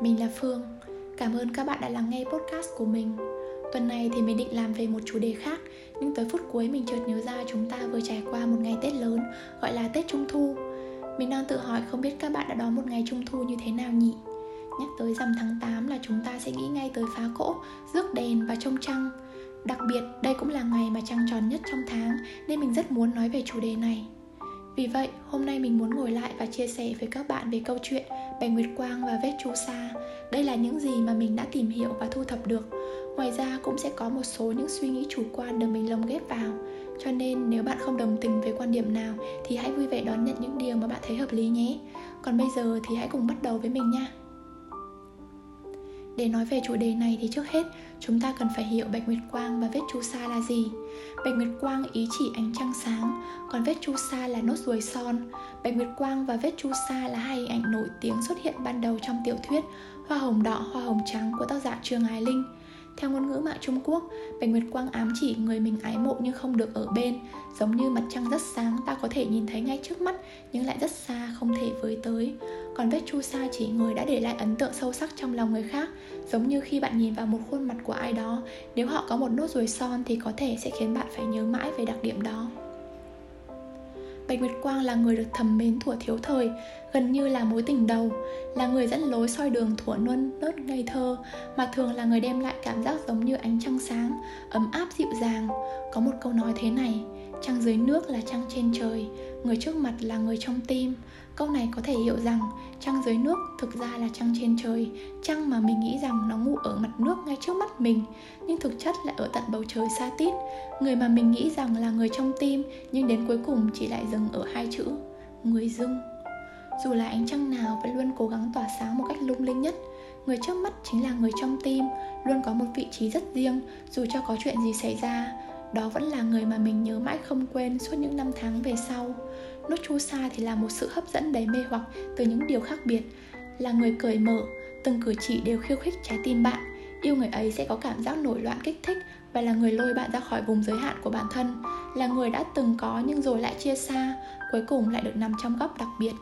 Mình là Phương. Cảm ơn các bạn đã lắng nghe podcast của mình. Tuần này thì mình định làm về một chủ đề khác Nhưng tới phút cuối mình chợt nhớ ra chúng ta vừa trải qua một ngày Tết lớn Gọi là Tết Trung Thu. Mình đang tự hỏi không biết các bạn đã đón một ngày Trung Thu như thế nào nhỉ? Nhắc tới rằm tháng 8 là chúng ta sẽ nghĩ ngay tới phá cỗ, rước đèn và trông trăng. Đặc biệt đây cũng là ngày mà trăng tròn nhất trong tháng Nên mình rất muốn nói về chủ đề này. Vì vậy, hôm nay mình muốn ngồi lại và chia sẻ với các bạn về câu chuyện Bạch Nguyệt Quang và vết chu sa. Đây là những gì mà mình đã tìm hiểu và thu thập được. Ngoài ra cũng sẽ có một số những suy nghĩ chủ quan được mình lồng ghép vào. Cho nên nếu bạn không đồng tình với quan điểm nào thì hãy vui vẻ đón nhận những điều mà bạn thấy hợp lý nhé. Còn bây giờ thì hãy cùng bắt đầu với mình nha. Để nói về chủ đề này thì trước hết chúng ta cần phải hiểu bạch nguyệt quang và vết chu sa là gì. Bạch nguyệt quang ý chỉ ánh trăng sáng, còn vết chu sa là nốt ruồi son. Bạch nguyệt quang và vết chu sa là hai hình ảnh nổi tiếng xuất hiện ban đầu trong tiểu thuyết Hoa hồng đỏ, hoa hồng trắng của tác giả Trương Ái Linh. Theo ngôn ngữ mạng Trung Quốc, Bạch Nguyệt Quang ám chỉ người mình ái mộ nhưng không được ở bên, giống như mặt trăng rất sáng ta có thể nhìn thấy ngay trước mắt nhưng lại rất xa không thể với tới. Còn vết chu sa chỉ người đã để lại ấn tượng sâu sắc trong lòng người khác, giống như khi bạn nhìn vào một khuôn mặt của ai đó, nếu họ có một nốt ruồi son thì có thể sẽ khiến bạn phải nhớ mãi về đặc điểm đó. Bạch Nguyệt Quang là người được thầm mến thuở thiếu thời, gần như là mối tình đầu, là người dẫn lối soi đường thuở nuân nớt ngây thơ, mà thường là người đem lại cảm giác giống như ánh trăng sáng, ấm áp dịu dàng. Có một câu nói thế này, trăng dưới nước là trăng trên trời, người trước mặt là người trong tim. Câu này có thể hiểu rằng trăng dưới nước thực ra là trăng trên trời, trăng mà mình nghĩ rằng nó ngủ ở mặt nước ngay trước mắt mình, nhưng thực chất lại ở tận bầu trời xa tít. Người mà mình nghĩ rằng là người trong tim, nhưng đến cuối cùng chỉ lại dừng ở hai chữ, người dưng. Dù là ánh trăng nào vẫn luôn cố gắng tỏa sáng một cách lung linh nhất, người trước mắt chính là người trong tim, luôn có một vị trí rất riêng dù cho có chuyện gì xảy ra. Đó vẫn là người mà mình nhớ mãi không quên suốt những năm tháng về sau. Nốt chu sa thì là một sự hấp dẫn đầy mê hoặc từ những điều khác biệt Là người cởi mở, từng cử chỉ đều khiêu khích trái tim bạn. Yêu người ấy sẽ có cảm giác nổi loạn kích thích Và là người lôi bạn ra khỏi vùng giới hạn của bản thân Là người đã từng có nhưng rồi lại chia xa Cuối cùng lại được nằm trong góc đặc biệt.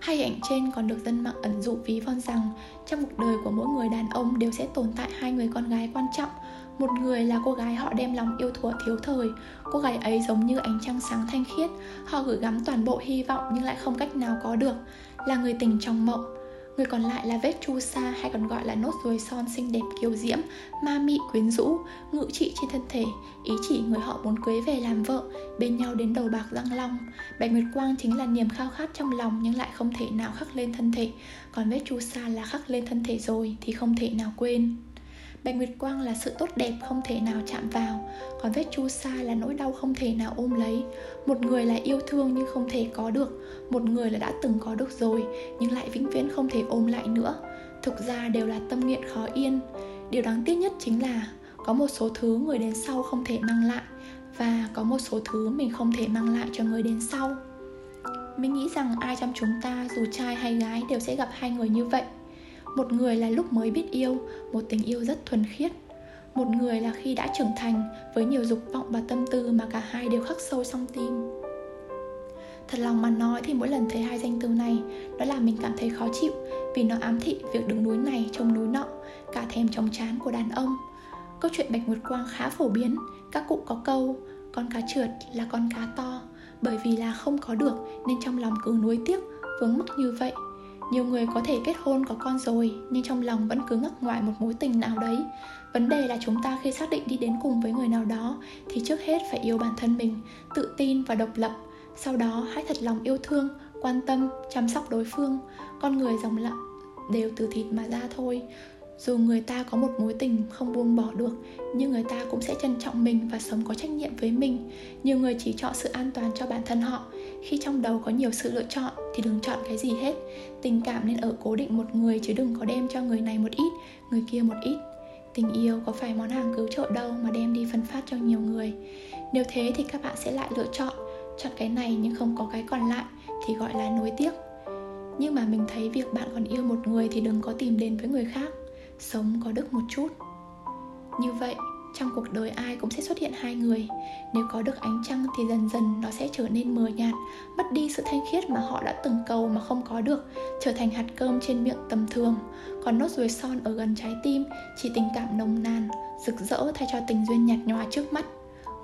Hai ảnh trên còn được dân mạng ẩn dụ ví von rằng trong cuộc đời của mỗi người đàn ông đều sẽ tồn tại hai người con gái quan trọng một người là cô gái họ đem lòng yêu thuở thiếu thời. Cô gái ấy giống như ánh trăng sáng thanh khiết. Họ gửi gắm toàn bộ hy vọng nhưng lại không cách nào có được. Là người tình trong mộng. Người còn lại là vết chu sa hay còn gọi là nốt ruồi son xinh đẹp kiều diễm, ma mị quyến rũ, ngự trị trên thân thể, ý chỉ người họ muốn cưới về làm vợ, bên nhau đến đầu bạc răng long. Bạch Nguyệt Quang chính là niềm khao khát trong lòng nhưng lại không thể nào khắc lên thân thể, còn vết chu sa là khắc lên thân thể rồi thì không thể nào quên. Bạch Nguyệt Quang là sự tốt đẹp không thể nào chạm vào, Còn vết chu sa là nỗi đau không thể nào ôm lấy. Một người là yêu thương nhưng không thể có được, Một người là đã từng có được rồi, Nhưng lại vĩnh viễn không thể ôm lại nữa. Thực ra đều là tâm nguyện khó yên. Điều đáng tiếc nhất chính là Có một số thứ người đến sau không thể mang lại, Và có một số thứ mình không thể mang lại cho người đến sau. Mình nghĩ rằng ai trong chúng ta, dù trai hay gái, đều sẽ gặp hai người như vậy một người là lúc mới biết yêu, một tình yêu rất thuần khiết. Một người là khi đã trưởng thành, với nhiều dục vọng và tâm tư mà cả hai đều khắc sâu trong tim. Thật lòng mà nói thì mỗi lần thấy hai danh từ này đó làm mình cảm thấy khó chịu vì nó ám thị việc đứng núi này trông núi nọ, cả thèm chóng chán của đàn ông. Câu chuyện bạch nguyệt quang khá phổ biến, các cụ có câu, con cá trượt là con cá to, bởi vì là không có được nên trong lòng cứ nuối tiếc, vướng mắc như vậy nhiều người có thể kết hôn có con rồi, nhưng trong lòng vẫn cứ ngắc ngoại một mối tình nào đấy. Vấn đề là chúng ta khi xác định đi đến cùng với người nào đó, thì trước hết phải yêu bản thân mình, tự tin và độc lập. Sau đó, hãy thật lòng yêu thương, quan tâm, chăm sóc đối phương. Con người dòng lặng đều từ thịt mà ra thôi dù người ta có một mối tình không buông bỏ được, nhưng người ta cũng sẽ trân trọng mình và sống có trách nhiệm với mình. Nhiều người chỉ chọn sự an toàn cho bản thân họ. Khi trong đầu có nhiều sự lựa chọn, thì đừng chọn cái gì hết. Tình cảm nên ở cố định một người, chứ đừng có đem cho người này một ít, người kia một ít. Tình yêu có phải món hàng cứu trợ đâu mà đem đi phân phát cho nhiều người? Nếu thế thì các bạn sẽ lại lựa chọn. Chọn cái này nhưng không có cái còn lại, thì gọi là nối tiếc. Nhưng mà mình thấy việc bạn còn yêu một người thì đừng có tìm đến với người khác sống có đức một chút. Như vậy, trong cuộc đời ai cũng sẽ xuất hiện hai người. Nếu có được ánh trăng thì dần dần nó sẽ trở nên mờ nhạt, mất đi sự thanh khiết mà họ đã từng cầu mà không có được, trở thành hạt cơm trên miệng tầm thường. Còn nốt ruồi son ở gần trái tim, chỉ tình cảm nồng nàn, rực rỡ thay cho tình duyên nhạt nhòa trước mắt.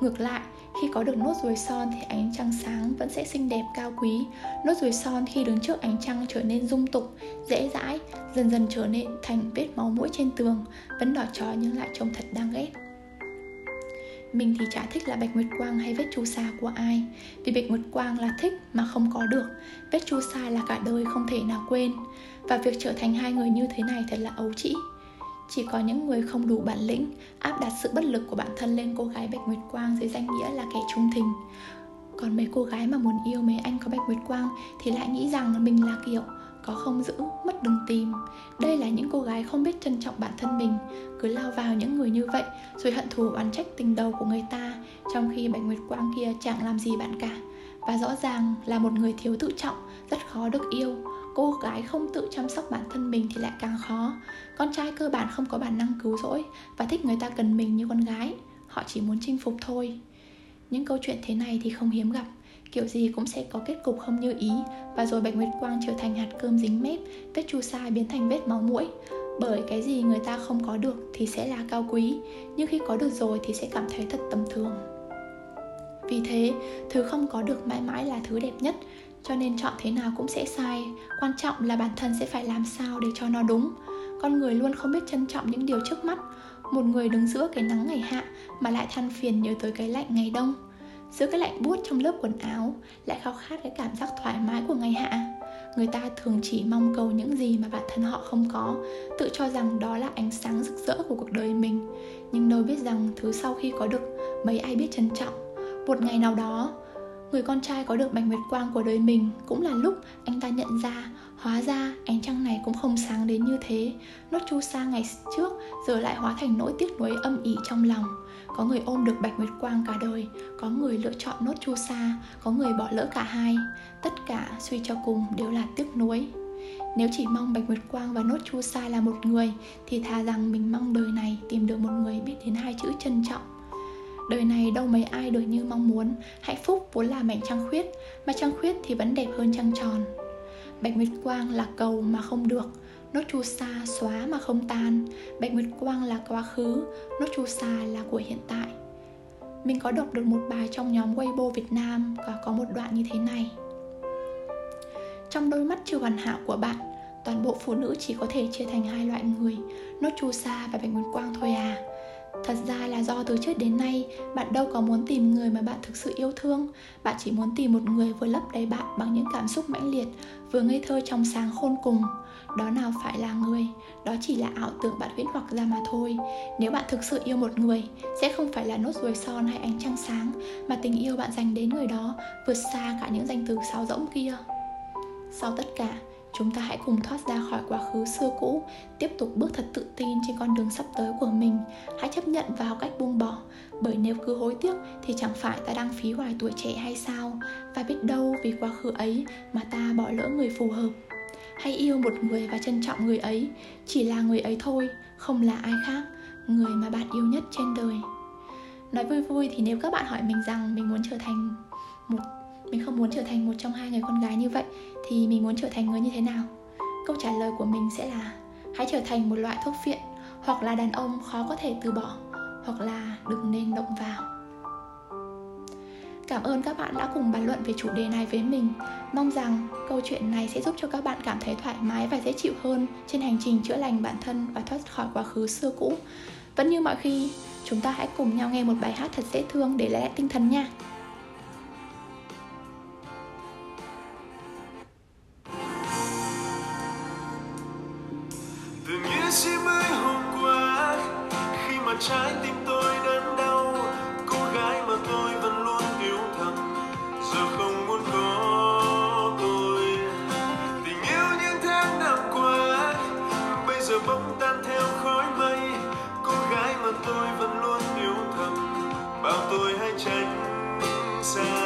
Ngược lại khi có được nốt ruồi son thì ánh trăng sáng vẫn sẽ xinh đẹp cao quý. Nốt ruồi son khi đứng trước ánh trăng trở nên dung tục, dễ dãi, dần dần trở nên thành vết máu mũi trên tường, vẫn đỏ chó nhưng lại trông thật đáng ghét. Mình thì chả thích là bạch nguyệt quang hay vết chu sa của ai. Vì bạch nguyệt quang là thích mà không có được. Vết chu sa là cả đời không thể nào quên. Và việc trở thành hai người như thế này thật là ấu trĩ chỉ có những người không đủ bản lĩnh, áp đặt sự bất lực của bản thân lên cô gái bạch nguyệt quang dưới danh nghĩa là kẻ trung tình còn mấy cô gái mà muốn yêu mấy anh có bạch nguyệt quang thì lại nghĩ rằng mình là kiểu có không giữ, mất đừng tìm. Đây là những cô gái không biết trân trọng bản thân mình, cứ lao vào những người như vậy rồi hận thù oán trách tình đầu của người ta, trong khi bạch nguyệt quang kia chẳng làm gì bạn cả. Và rõ ràng là một người thiếu tự trọng, rất khó được yêu cô gái không tự chăm sóc bản thân mình thì lại càng khó. Con trai cơ bản không có bản năng cứu rỗi và thích người ta cần mình như con gái. Họ chỉ muốn chinh phục thôi. Những câu chuyện thế này thì không hiếm gặp. Kiểu gì cũng sẽ có kết cục không như ý. Và rồi bạch nguyệt quang trở thành hạt cơm dính mép, vết chu sa biến thành vết máu mũi. Bởi cái gì người ta không có được thì sẽ là cao quý, nhưng khi có được rồi thì sẽ cảm thấy thật tầm thường. Vì thế, thứ không có được mãi mãi là thứ đẹp nhất cho nên chọn thế nào cũng sẽ sai. Quan trọng là bản thân sẽ phải làm sao để cho nó đúng. Con người luôn không biết trân trọng những điều trước mắt. Một người đứng giữa cái nắng ngày hạ mà lại than phiền nhớ tới cái lạnh ngày đông. Giữa cái lạnh buốt trong lớp quần áo lại khao khát cái cảm giác thoải mái của ngày hạ. Người ta thường chỉ mong cầu những gì mà bản thân họ không có, tự cho rằng đó là ánh sáng rực rỡ của cuộc đời mình. Nhưng đâu biết rằng thứ sau khi có được, mấy ai biết trân trọng. Một ngày nào đó người con trai có được bạch nguyệt quang của đời mình cũng là lúc anh ta nhận ra. Hóa ra, ánh trăng này cũng không sáng đến như thế. Nốt chu sa ngày trước giờ lại hóa thành nỗi tiếc nuối âm ỉ trong lòng. Có người ôm được bạch nguyệt quang cả đời, có người lựa chọn nốt chu sa, có người bỏ lỡ cả hai. Tất cả suy cho cùng đều là tiếc nuối. Nếu chỉ mong bạch nguyệt quang và nốt chu sa là một người, thì thà rằng mình mong đời này tìm được một người biết đến hai chữ trân trọng. Đời này đâu mấy ai được như mong muốn. Hạnh phúc vốn là mảnh trăng khuyết, Mà trăng khuyết thì vẫn đẹp hơn trăng tròn. Bạch Nguyệt Quang là cầu mà không được, Nốt chu sa xóa mà không tan. Bạch Nguyệt Quang là quá khứ, Nốt chu sa là của hiện tại. Mình có đọc được một bài trong nhóm Weibo Việt Nam Và có một đoạn như thế này. Trong đôi mắt chưa hoàn hảo của bạn, Toàn bộ phụ nữ chỉ có thể chia thành hai loại người, Nốt chu sa và Bạch Nguyệt Quang thôi à thật ra là do từ trước đến nay, bạn đâu có muốn tìm người mà bạn thực sự yêu thương. Bạn chỉ muốn tìm một người vừa lấp đầy bạn bằng những cảm xúc mãnh liệt, vừa ngây thơ trong sáng khôn cùng. Đó nào phải là người, đó chỉ là ảo tưởng bạn huyễn hoặc ra mà thôi. Nếu bạn thực sự yêu một người, sẽ không phải là nốt ruồi son hay ánh trăng sáng mà tình yêu bạn dành đến người đó vượt xa cả những danh từ sáo rỗng kia. Sau tất cả chúng ta hãy cùng thoát ra khỏi quá khứ xưa cũ, tiếp tục bước thật tự tin trên con đường sắp tới của mình. Hãy chấp nhận và học cách buông bỏ, bởi nếu cứ hối tiếc thì chẳng phải ta đang phí hoài tuổi trẻ hay sao? Và biết đâu vì quá khứ ấy mà ta bỏ lỡ người phù hợp. Hãy yêu một người và trân trọng người ấy, chỉ là người ấy thôi, không là ai khác, người mà bạn yêu nhất trên đời. Nói vui vui thì nếu các bạn hỏi mình rằng mình muốn trở thành một mình không muốn trở thành một trong hai người con gái như vậy thì mình muốn trở thành người như thế nào câu trả lời của mình sẽ là hãy trở thành một loại thuốc phiện hoặc là đàn ông khó có thể từ bỏ hoặc là đừng nên động vào Cảm ơn các bạn đã cùng bàn luận về chủ đề này với mình. Mong rằng câu chuyện này sẽ giúp cho các bạn cảm thấy thoải mái và dễ chịu hơn trên hành trình chữa lành bản thân và thoát khỏi quá khứ xưa cũ. Vẫn như mọi khi, chúng ta hãy cùng nhau nghe một bài hát thật dễ thương để lấy lại tinh thần nha. Chỉ mới hôm qua. Khi mà trái tim tôi đớn đau, cô gái mà tôi vẫn luôn yêu thầm. Giờ không muốn có tôi. Tình yêu những tháng năm qua, bây giờ bỗng tan theo khói mây, cô gái mà tôi vẫn luôn yêu thầm. Bảo tôi hãy tránh xa.